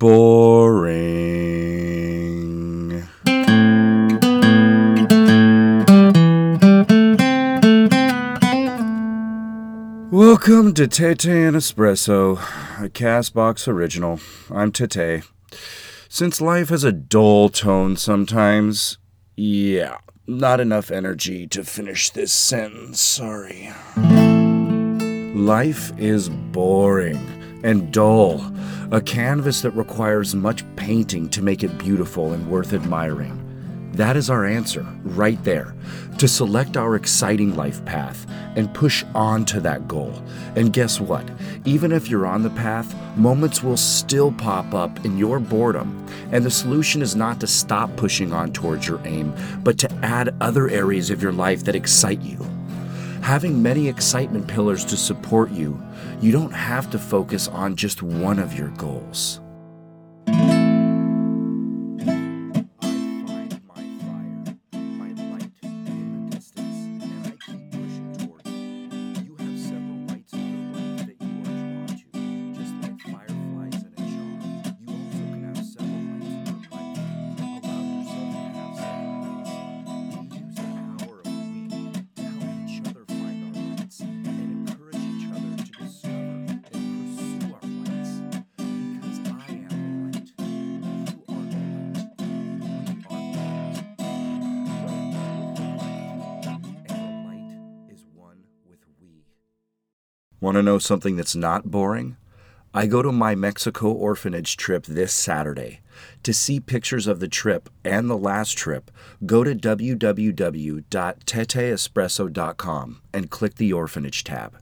boring. Welcome to Tete and Espresso, a Castbox original. I'm Tete. Since life has a dull tone sometimes, yeah, not enough energy to finish this sentence, sorry. Life is boring and dull, a canvas that requires much painting to make it beautiful and worth admiring. That is our answer, right there, to select our exciting life path and push on to that goal. And guess what? Even if you're on the path, moments will still pop up in your boredom. And the solution is not to stop pushing on towards your aim, but to add other areas of your life that excite you. Having many excitement pillars to support you, you don't have to focus on just one of your goals. Want to know something that's not boring? I go to my Mexico orphanage trip this Saturday. To see pictures of the trip and the last trip, go to www.teteespresso.com and click the orphanage tab.